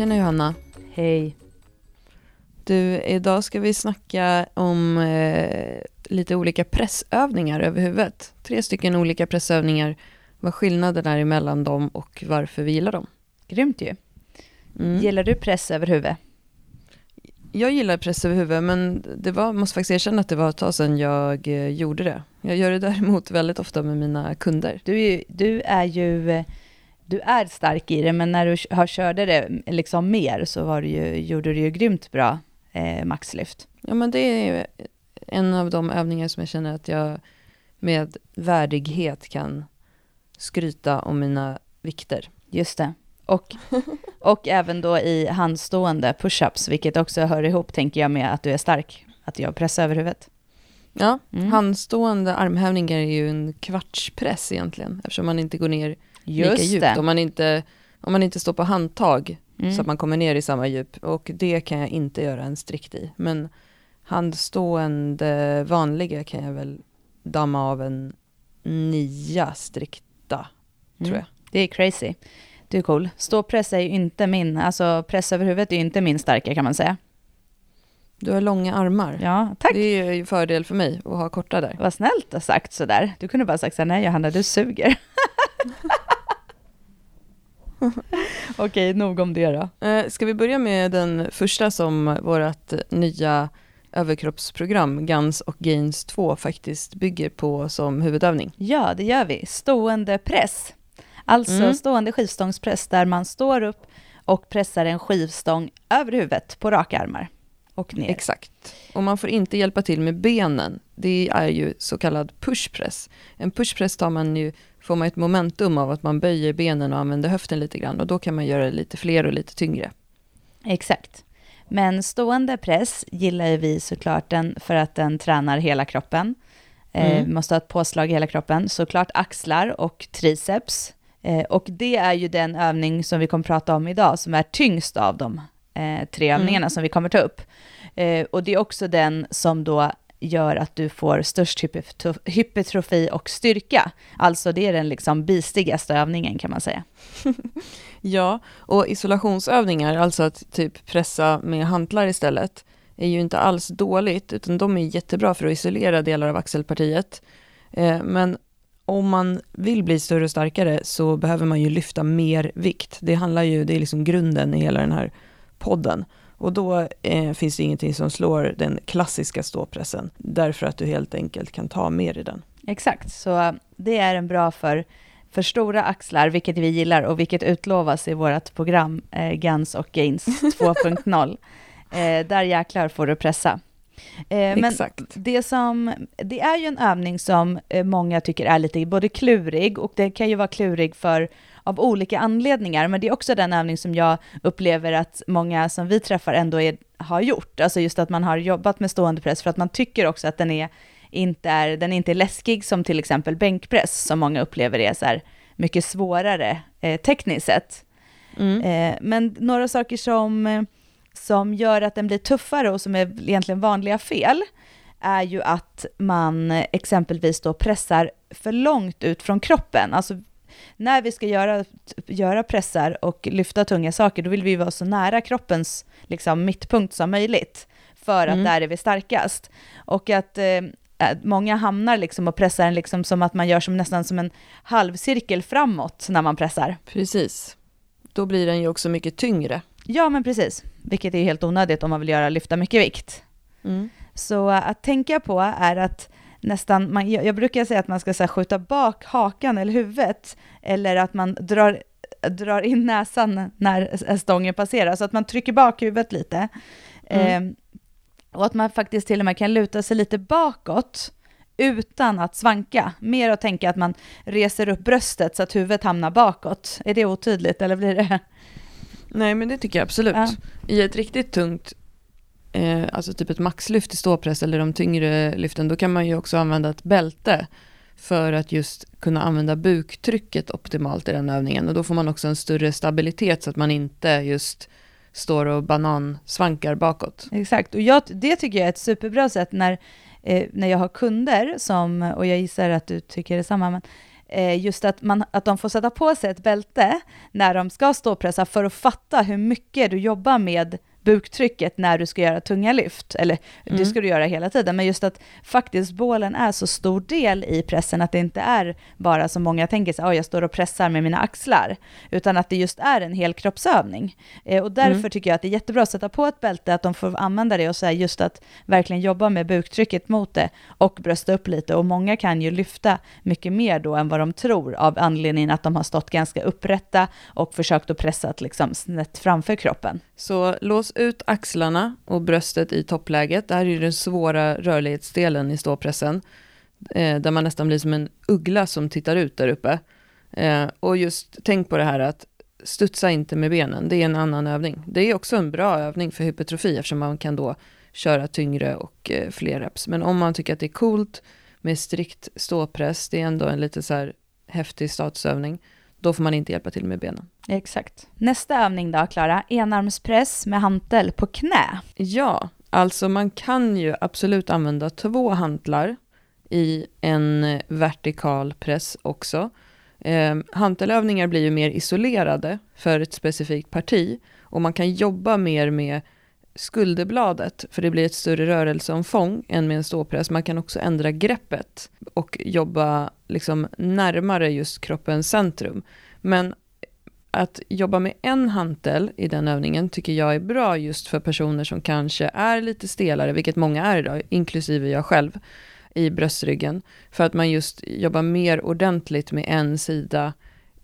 Tjena Johanna. Hej. Du, idag ska vi snacka om eh, lite olika pressövningar över huvudet. Tre stycken olika pressövningar, vad skillnaden är emellan dem och varför vi gillar dem. Grymt ju. Mm. Gillar du press över huvudet? Jag gillar press över huvudet, men det var, måste faktiskt erkänna att det var ett tag sedan jag eh, gjorde det. Jag gör det däremot väldigt ofta med mina kunder. Du är, ju, du är ju eh, du är stark i det, men när du har körde det liksom mer så var ju, gjorde du ju grymt bra eh, maxlyft. Ja, men det är en av de övningar som jag känner att jag med värdighet kan skryta om mina vikter. Just det. Och, och även då i handstående push-ups, vilket också hör ihop, tänker jag, med att du är stark. Att jag pressar över huvudet. Ja, Mm. handstående armhävningar är ju en kvartspress egentligen, eftersom man inte går ner lika Just djupt. det. Om man inte, om man inte står på handtag Mm. så att man kommer ner i samma djup. Och det kan jag inte göra en strikt i. Men handstående vanliga kan jag väl damma av en nia strikta, tror Mm. jag. Det är crazy. Du är cool. Ståpress är ju inte min, alltså press över huvudet är ju inte min starka kan man säga. Du har långa armar. Ja, tack. Det är ju fördel för mig att ha korta där. Vad snällt att sagt sådär. Du kunde bara sagt såhär, nej Johanna, du suger. Okej, nog om det då. Eh, ska vi börja med den första som vårt nya överkroppsprogram Guns och Gains 2 faktiskt bygger på som huvudövning. Ja, det gör vi. Stående press. Alltså Mm. stående skivstångspress där man står upp och pressar en skivstång över huvudet på raka armar och ner. Exakt. Och man får inte hjälpa till med benen. Det är ju så kallad pushpress. En pushpress tar man ju, får man ett momentum av att man böjer benen och använder höften lite grann och då kan man göra lite fler och lite tyngre. Exakt. Men stående press gillar vi såklart den för att den tränar hela kroppen. Eh, Mm. Vi måste ha ett påslag i hela kroppen. Såklart axlar och triceps. Eh, och det är ju den övning som vi kommer prata om idag som är tyngst av de eh, tre övningarna som vi kommer ta upp. Eh, och det är också den som då gör att du får störst hypertro- hypertrofi och styrka. Alltså det är den liksom bistigaste övningen kan man säga. Ja, och isolationsövningar, alltså att typ pressa med hantlar istället, är ju inte alls dåligt, utan de är jättebra för att isolera delar av axelpartiet. Eh, men om man vill bli större och starkare så behöver man ju lyfta mer vikt. Det handlar ju, det är liksom grunden i hela den här podden. Och då eh, finns det ingenting som slår den klassiska ståpressen, därför att du helt enkelt kan ta mer i den. Exakt, så det är en bra för, för stora axlar, vilket vi gillar och vilket utlovas i vårt program eh, Guns och Gains 2.0. eh, där jäklar får du pressa. Eh, men Exakt. det, som, det är ju en övning som eh, många tycker är lite både klurig och det kan ju vara klurig för av olika anledningar, men det är också den övning som jag upplever att många som vi träffar ändå är, har gjort. Alltså just att man har jobbat med stående press för att man tycker också att den är inte är, den är inte läskig som till exempel bänkpress som många upplever är så här mycket svårare eh, tekniskt sett. Mm. Eh, men några saker som, som gör att den blir tuffare och som är egentligen vanliga fel är ju att man exempelvis då pressar för långt ut från kroppen. Alltså när vi ska göra, göra pressar och lyfta tunga saker, då vill vi vara så nära kroppens liksom, mittpunkt som möjligt, för att Mm. där är vi starkast. Och att eh, många hamnar liksom och pressar en liksom som att man gör som nästan som en halvcirkel framåt när man pressar. Precis. Då blir den ju också mycket tyngre. Ja, men precis. Vilket är helt onödigt om man vill göra lyfta mycket vikt. Mm. Så att tänka på är att nästan, man, jag, jag brukar säga att man ska så här, skjuta bak hakan eller huvudet, eller att man drar, drar in näsan när stången passerar, så att man trycker bak huvudet lite. Mm. Ehm, och att man faktiskt till och med kan luta sig lite bakåt utan att svanka. Mer att tänka att man reser upp bröstet så att huvudet hamnar bakåt. Är det otydligt eller blir det? Nej, men det tycker jag absolut. Ja. I ett riktigt tungt, eh, alltså typ ett maxlyft i ståpress eller de tyngre lyften, då kan man ju också använda ett bälte för att just kunna använda buktrycket optimalt i den övningen. Och då får man också en större stabilitet så att man inte just står och banansvankar bakåt. Exakt, och jag, det tycker jag är ett superbra sätt när, eh, när jag har kunder som, och jag gissar att du tycker detsamma, men, eh, just att, man, att de får sätta på sig ett bälte när de ska ståpressa för att fatta hur mycket du jobbar med buktrycket när du ska göra tunga lyft, eller mm. det ska du göra hela tiden, men just att faktiskt bålen är så stor del i pressen att det inte är bara som många tänker sig, oh, jag står och pressar med mina axlar, utan att det just är en hel kroppsövning. Eh, och därför mm. tycker jag att det är jättebra att sätta på ett bälte, att de får använda det och så här, just att verkligen jobba med buktrycket mot det och brösta upp lite. Och många kan ju lyfta mycket mer då än vad de tror av anledningen att de har stått ganska upprätta och försökt att pressa liksom snett framför kroppen. Så lås ut axlarna och bröstet i toppläget. Det här är ju den svåra rörlighetsdelen i ståpressen. Eh, där man nästan blir som en uggla som tittar ut där uppe. Eh, och just tänk på det här att studsa inte med benen. Det är en annan övning. Det är också en bra övning för hypertrofi eftersom man kan då köra tyngre och eh, fler reps. Men om man tycker att det är coolt med strikt ståpress, det är ändå en lite så här häftig statusövning, då får man inte hjälpa till med benen. Exakt. Nästa övning då, Klara, enarmspress med hantel på knä. Ja, alltså man kan ju absolut använda två hantlar i en vertikal press också. Eh, hantelövningar blir ju mer isolerade för ett specifikt parti och man kan jobba mer med skulderbladet, för det blir ett större rörelseomfång än med en ståpress. Man kan också ändra greppet och jobba liksom närmare just kroppens centrum. Men att jobba med en hantel i den övningen tycker jag är bra just för personer som kanske är lite stelare, vilket många är idag, inklusive jag själv, i bröstryggen. För att man just jobbar mer ordentligt med en sida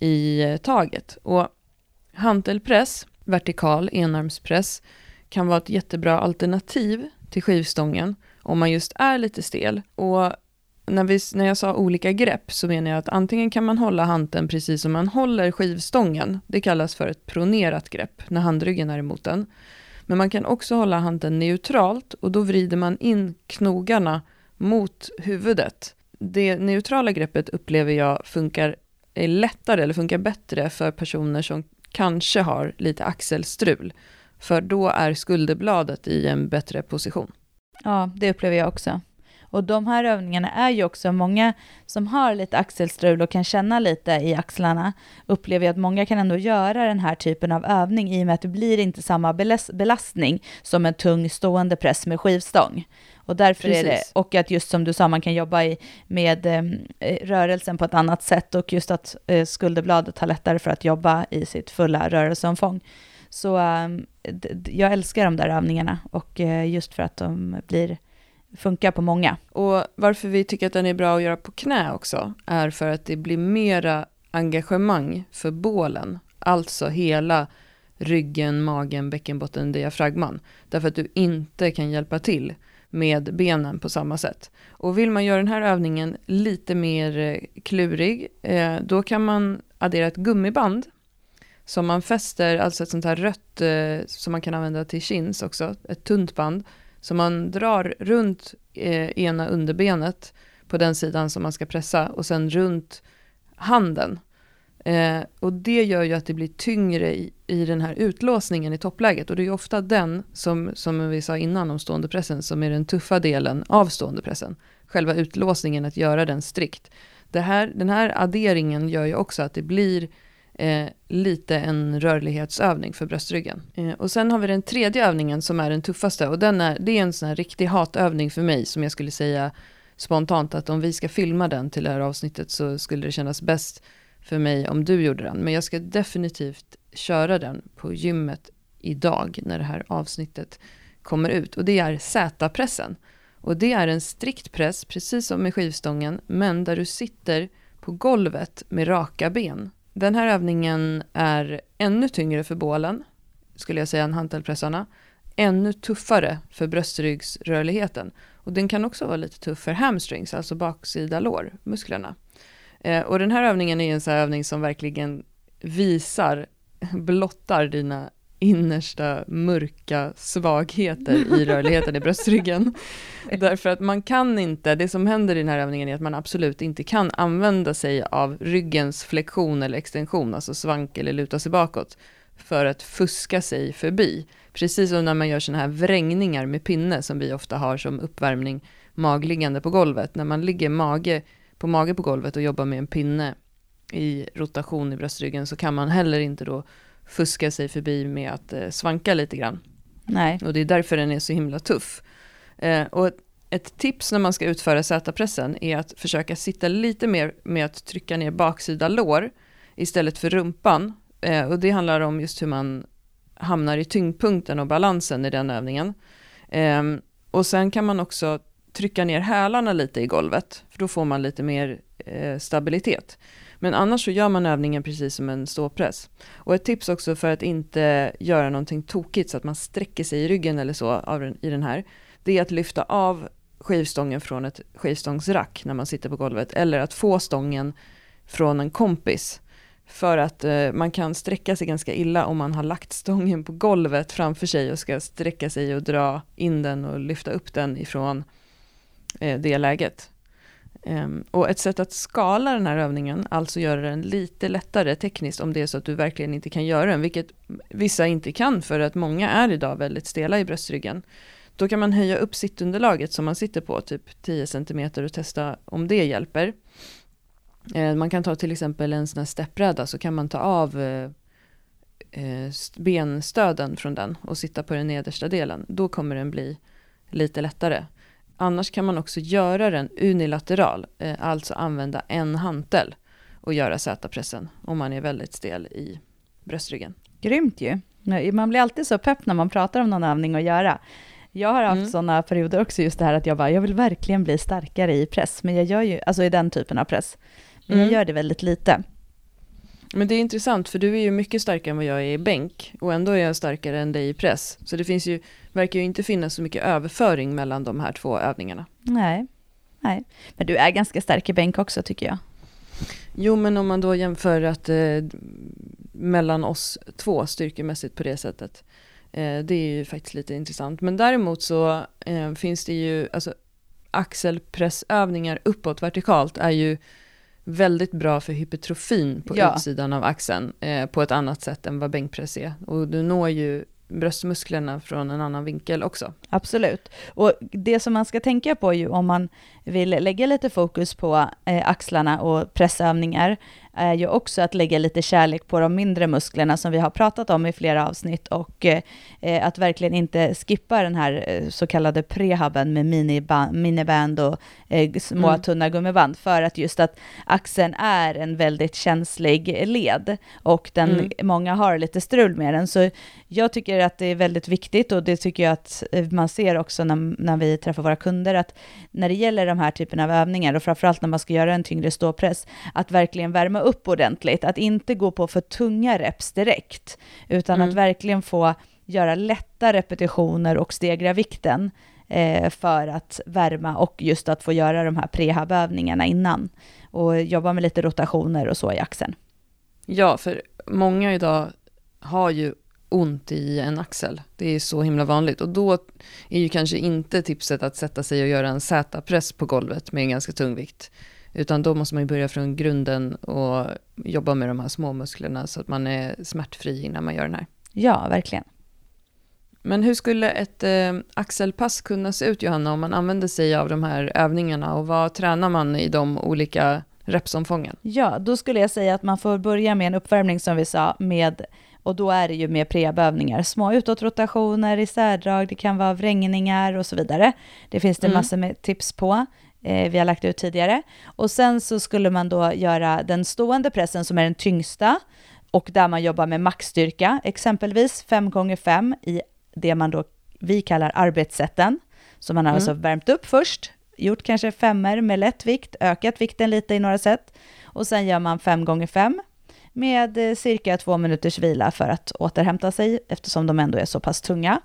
i taget. Och hantelpress, vertikal enarmspress, kan vara ett jättebra alternativ till skivstången om man just är lite stel. Och när, vi, när jag sa olika grepp så menar jag att antingen kan man hålla handen precis som man håller skivstången. Det kallas för ett pronerat grepp när handryggen är emot den. Men man kan också hålla handen neutralt och då vrider man in knogarna mot huvudet. Det neutrala greppet upplever jag funkar är lättare eller funkar bättre för personer som kanske har lite axelstrul. För då är skulderbladet i en bättre position. Ja, det upplever jag också. Och de här övningarna är ju också många som har lite axelstrul och kan känna lite i axlarna, upplever att många kan ändå göra den här typen av övning i och med att det blir inte samma belastning som en tung stående press med skivstång. Och därför Precis. är det, och att just som du sa, man kan jobba i, med eh, rörelsen på ett annat sätt och just att eh, skulderbladet har lättare för att jobba i sitt fulla rörelseomfång. Så ehm, jag älskar de där övningarna och eh, just för att de blir funkar på många. Och varför vi tycker att den är bra att göra på knä också är för att det blir mera engagemang för bålen, alltså hela ryggen, magen, bäckenbotten, diafragman. Därför att du inte kan hjälpa till med benen på samma sätt. Och vill man göra den här övningen lite mer eh, klurig, eh, då kan man addera ett gummiband som man fäster, alltså ett sånt här rött eh, som man kan använda till chins också, ett tunt band som man drar runt eh, ena underbenet på den sidan som man ska pressa och sen runt handen. Eh, och det gör ju att det blir tyngre i, i den här utlåsningen i toppläget. Och det är ju ofta den, som, som vi sa innan om stående pressen, som är den tuffa delen av stående pressen. Själva utlåsningen, att göra den strikt. Det här, den här adderingen gör ju också att det blir eh, lite en rörlighetsövning för bröstryggen. Eh, och sen har vi den tredje övningen som är den tuffaste och den är, det är en sån här riktig hatövning för mig som jag skulle säga spontant att om vi ska filma den till det här avsnittet så skulle det kännas bäst för mig om du gjorde den. Men jag ska definitivt köra den på gymmet idag när det här avsnittet kommer ut och det är Z-pressen. Och det är en strikt press, precis som med skivstången, men där du sitter på golvet med raka ben. Den här övningen är ännu tyngre för bålen, skulle jag säga, än hantelpressarna. Ännu tuffare för bröstryggsrörligheten. Och den kan också vara lite tuff för hamstrings, alltså baksida lår, musklerna. Eh, och den här övningen är en sån här övning som verkligen visar, blottar dina innersta mörka svagheter i rörligheten i bröstryggen. Därför att man kan inte, det som händer i den här övningen är att man absolut inte kan använda sig av ryggens flexion eller extension, alltså svank eller luta sig bakåt, för att fuska sig förbi. Precis som när man gör sådana här vrängningar med pinne som vi ofta har som uppvärmning magliggande på golvet. När man ligger mage på mage på golvet och jobbar med en pinne i rotation i bröstryggen så kan man heller inte då fuska sig förbi med att eh, svanka lite grann. Nej. Och det är därför den är så himla tuff. Eh, och ett, ett tips när man ska utföra Z-pressen är att försöka sitta lite mer med att trycka ner baksida lår istället för rumpan. Eh, och det handlar om just hur man hamnar i tyngdpunkten och balansen i den övningen. Eh, och sen kan man också trycka ner hälarna lite i golvet, för då får man lite mer eh, stabilitet. Men annars så gör man övningen precis som en ståpress. Och ett tips också för att inte göra någonting tokigt så att man sträcker sig i ryggen eller så av den, i den här, det är att lyfta av skivstången från ett skivstångsrack när man sitter på golvet eller att få stången från en kompis. För att eh, man kan sträcka sig ganska illa om man har lagt stången på golvet framför sig och ska sträcka sig och dra in den och lyfta upp den ifrån eh, det läget. Um, och ett sätt att skala den här övningen, alltså göra den lite lättare tekniskt om det är så att du verkligen inte kan göra den, vilket vissa inte kan för att många är idag väldigt stela i bröstryggen. Då kan man höja upp sittunderlaget som man sitter på, typ 10 cm och testa om det hjälper. Uh, man kan ta till exempel en sån här steppbräda så kan man ta av uh, benstöden från den och sitta på den nedersta delen. Då kommer den bli lite lättare. Annars kan man också göra den unilateral, eh, alltså använda en hantel och göra Z-pressen om man är väldigt stel i bröstryggen. Grymt ju. Man blir alltid så pepp när man pratar om någon övning att göra. Jag har haft mm. sådana perioder också, just det här att jag bara, jag vill verkligen bli starkare i press, men jag gör ju, alltså i den typen av press, men mm. jag gör det väldigt lite. Men det är intressant, för du är ju mycket starkare än vad jag är i bänk, och ändå är jag starkare än dig i press. Så det finns ju verkar ju inte finnas så mycket överföring mellan de här två övningarna. Nej, nej. Men du är ganska stark i bänk också tycker jag. Jo, men om man då jämför att eh, mellan oss två styrkemässigt på det sättet. Eh, det är ju faktiskt lite intressant. Men däremot så eh, finns det ju, alltså axelpressövningar uppåt vertikalt är ju väldigt bra för hypertrofin på ja. utsidan av axeln eh, på ett annat sätt än vad bänkpress är. Och du når ju bröstmusklerna från en annan vinkel också. Absolut. Och det som man ska tänka på ju om man vill lägga lite fokus på eh, axlarna och pressövningar är ju också att lägga lite kärlek på de mindre musklerna som vi har pratat om i flera avsnitt och eh, att verkligen inte skippa den här eh, så kallade prehaben med miniband och eh, små mm. tunna gummiband för att just att axeln är en väldigt känslig led och den, mm. många har lite strul med den. Så jag tycker att det är väldigt viktigt och det tycker jag att man ser också när, när vi träffar våra kunder att när det gäller de här typerna av övningar och framförallt när man ska göra en tyngre ståpress, att verkligen värma upp ordentligt, att inte gå på för tunga reps direkt, utan mm. att verkligen få göra lätta repetitioner och stegra vikten eh, för att värma och just att få göra de här prehabövningarna innan och jobba med lite rotationer och så i axeln. Ja, för många idag har ju ont i en axel. Det är så himla vanligt och då är ju kanske inte tipset att sätta sig och göra en Z-press på golvet med en ganska tung vikt. Utan då måste man ju börja från grunden och jobba med de här små musklerna så att man är smärtfri innan man gör den här. Ja, verkligen. Men hur skulle ett eh, axelpass kunna se ut, Johanna, om man använder sig av de här övningarna och vad tränar man i de olika repsomfången? Ja, då skulle jag säga att man får börja med en uppvärmning som vi sa med och då är det ju med prebövningar, små utåtrotationer, isärdrag, det kan vara vrängningar och så vidare. Det finns det mm. massor med tips på. Eh, vi har lagt ut tidigare. Och sen så skulle man då göra den stående pressen som är den tyngsta och där man jobbar med maxstyrka, exempelvis 5 gånger 5 i det man då vi kallar arbetssätten. Så man har alltså mm. alltså värmt upp först, gjort kanske femmer med lätt vikt, ökat vikten lite i några sätt och sen gör man 5 gånger 5 med eh, cirka två minuters vila för att återhämta sig eftersom de ändå är så pass tunga.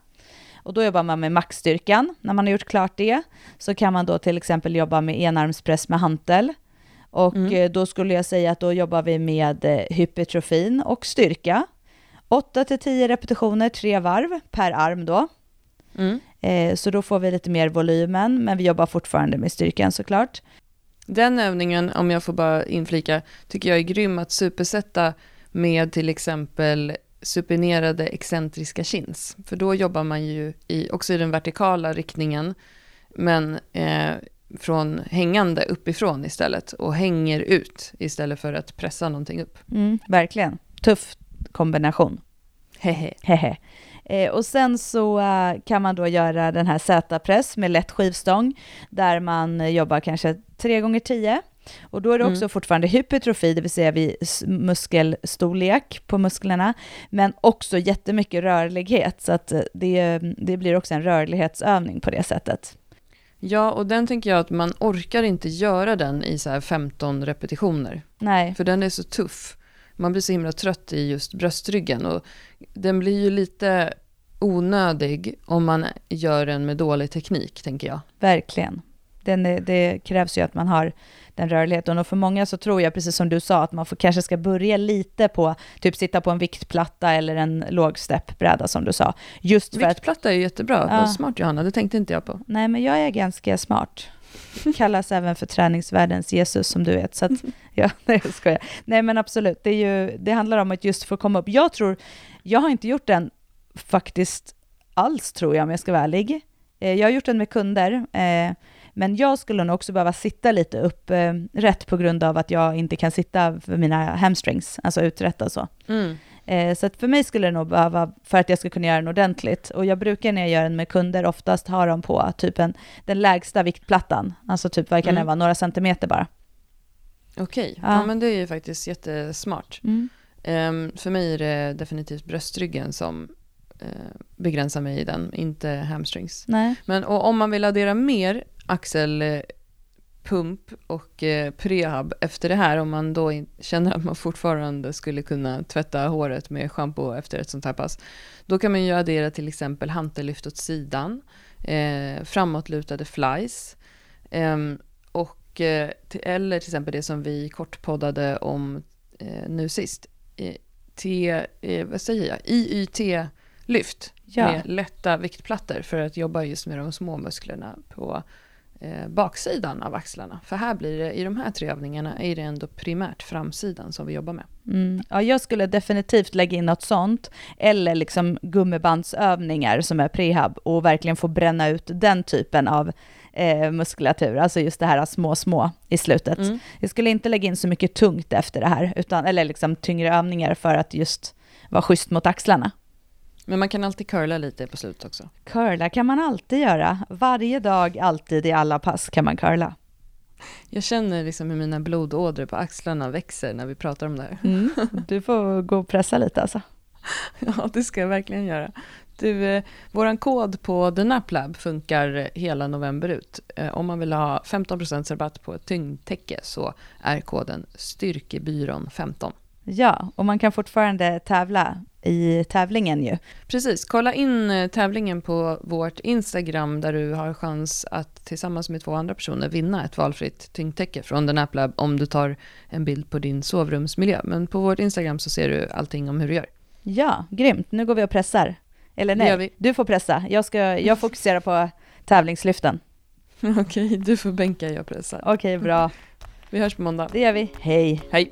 Och då jobbar man med maxstyrkan. När man har gjort klart det så kan man då till exempel jobba med enarmspress med hantel. Och mm. Eh, då skulle jag säga att då jobbar vi med eh, hypertrofin och styrka. 8-10 repetitioner, tre varv per arm då. Mm. så då får vi lite mer volymen, men vi jobbar fortfarande med styrkan såklart. Den övningen, om jag får bara inflika, tycker jag är grym att supersätta med till exempel supinerade excentriska chins. För då jobbar man ju i, också i den vertikala riktningen, men eh, från hängande uppifrån istället och hänger ut istället för att pressa någonting upp. Mm, verkligen. Tuff kombination. Hehe. Hehe. Eh, och sen så eh, kan man då göra den här Z-press med lätt skivstång där man jobbar kanske 3 gånger 10 och då är det också Mm. fortfarande hypertrofi, det vill säga vid muskelstorlek på musklerna, men också jättemycket rörlighet, så att eh, det, det blir också en rörlighetsövning på det sättet. Ja, och den tänker jag att man orkar inte göra den i så här 15 repetitioner. Nej, För den är så tuff. Man blir så himla trött i just bröstryggen och den blir ju lite onödig om man gör den med dålig teknik, tänker jag. verkligen. Den är, det krävs ju att man har den rörligheten och för många så tror jag, precis som du sa, att man får, kanske ska börja lite på, typ sitta på en viktplatta eller en lågsteppbräda som du sa. Just för att Viktplatta är ju jättebra. Ja. Vad smart Johanna, det tänkte inte jag på. Nej, men jag är ganska smart. Kallas även för träningsvärldens Jesus, som du vet. Så att, ja, nej, jag skojar. Nej, men absolut. Det, är ju, det handlar om att just få komma upp. Jag tror, jag har inte gjort den faktiskt alls, tror jag, om jag ska vara ärlig. Eh, Jag har gjort den med kunder, eh, men jag skulle nog också behöva sitta lite upp eh, rätt på grund av att jag inte kan sitta för mina hamstrings, alltså uträtta så. Mm. Eh, Så att för mig skulle det nog behöva, för att jag ska kunna göra den ordentligt, och jag brukar när jag gör den med kunder oftast ha dem på typ en, den lägsta viktplattan, alltså typ vad kan det Mm. vara, några centimeter bara. Okej, Ja. ja. men det är ju faktiskt jättesmart. Ehm, för mig är det definitivt bröstryggen som eh, begränsar mig i den, inte hamstrings. Nej. Men och om man vill addera mer axelpump och eh, prehab efter det här, om man då känner att man fortfarande skulle kunna tvätta håret med schampo efter ett sånt här pass, då kan man ju addera till exempel hantellyft åt sidan, eh, framåtlutade flies, ehm, och, eh, till, eller till exempel det som vi kortpoddade om eh, nu sist, eh, T, eh, vad säger jag, IYT-lyft Ja. med lätta viktplattor för att jobba just med de små musklerna på eh, baksidan av axlarna. För här blir det, i de här tre övningarna är det ändå primärt framsidan som vi jobbar med. Mm. Ja, jag skulle definitivt lägga in något sånt, eller liksom gummibandsövningar som är prehab och verkligen få bränna ut den typen av eh, muskulatur, alltså just det här små, små i slutet. Mm. Jag skulle inte lägga in så mycket tungt efter det här, utan, eller liksom tyngre övningar för att just vara schysst mot axlarna. Men man kan alltid curla lite på slutet också. Curla kan man alltid göra. Varje dag, alltid, i alla pass kan man curla. Jag känner liksom hur mina blodådror på axlarna växer när vi pratar om det här. Mm. Du får gå och pressa lite alltså. Ja, det ska jag verkligen göra. Du, eh, våran kod på The Nap Lab funkar eh, hela november ut. Eh, om man vill ha 15% rabatt på ett tyngdtäcke så är koden Styrkebyrån15. Ja, och man kan fortfarande tävla i tävlingen ju. Precis, kolla in eh, tävlingen på vårt Instagram där du har chans att tillsammans med två andra personer vinna ett valfritt tyngdtäcke från The Nap Lab om du tar en bild på din sovrumsmiljö. Men på vårt Instagram så ser du allting om hur du gör. Ja, grymt. Nu går vi och pressar. Eller nej, du får pressa. Jag, ska, jag fokuserar på tävlingslyften. Okej, du får bänka, jag pressar. Okej, bra. Vi hörs på måndag. Det gör vi. Hej. Hej!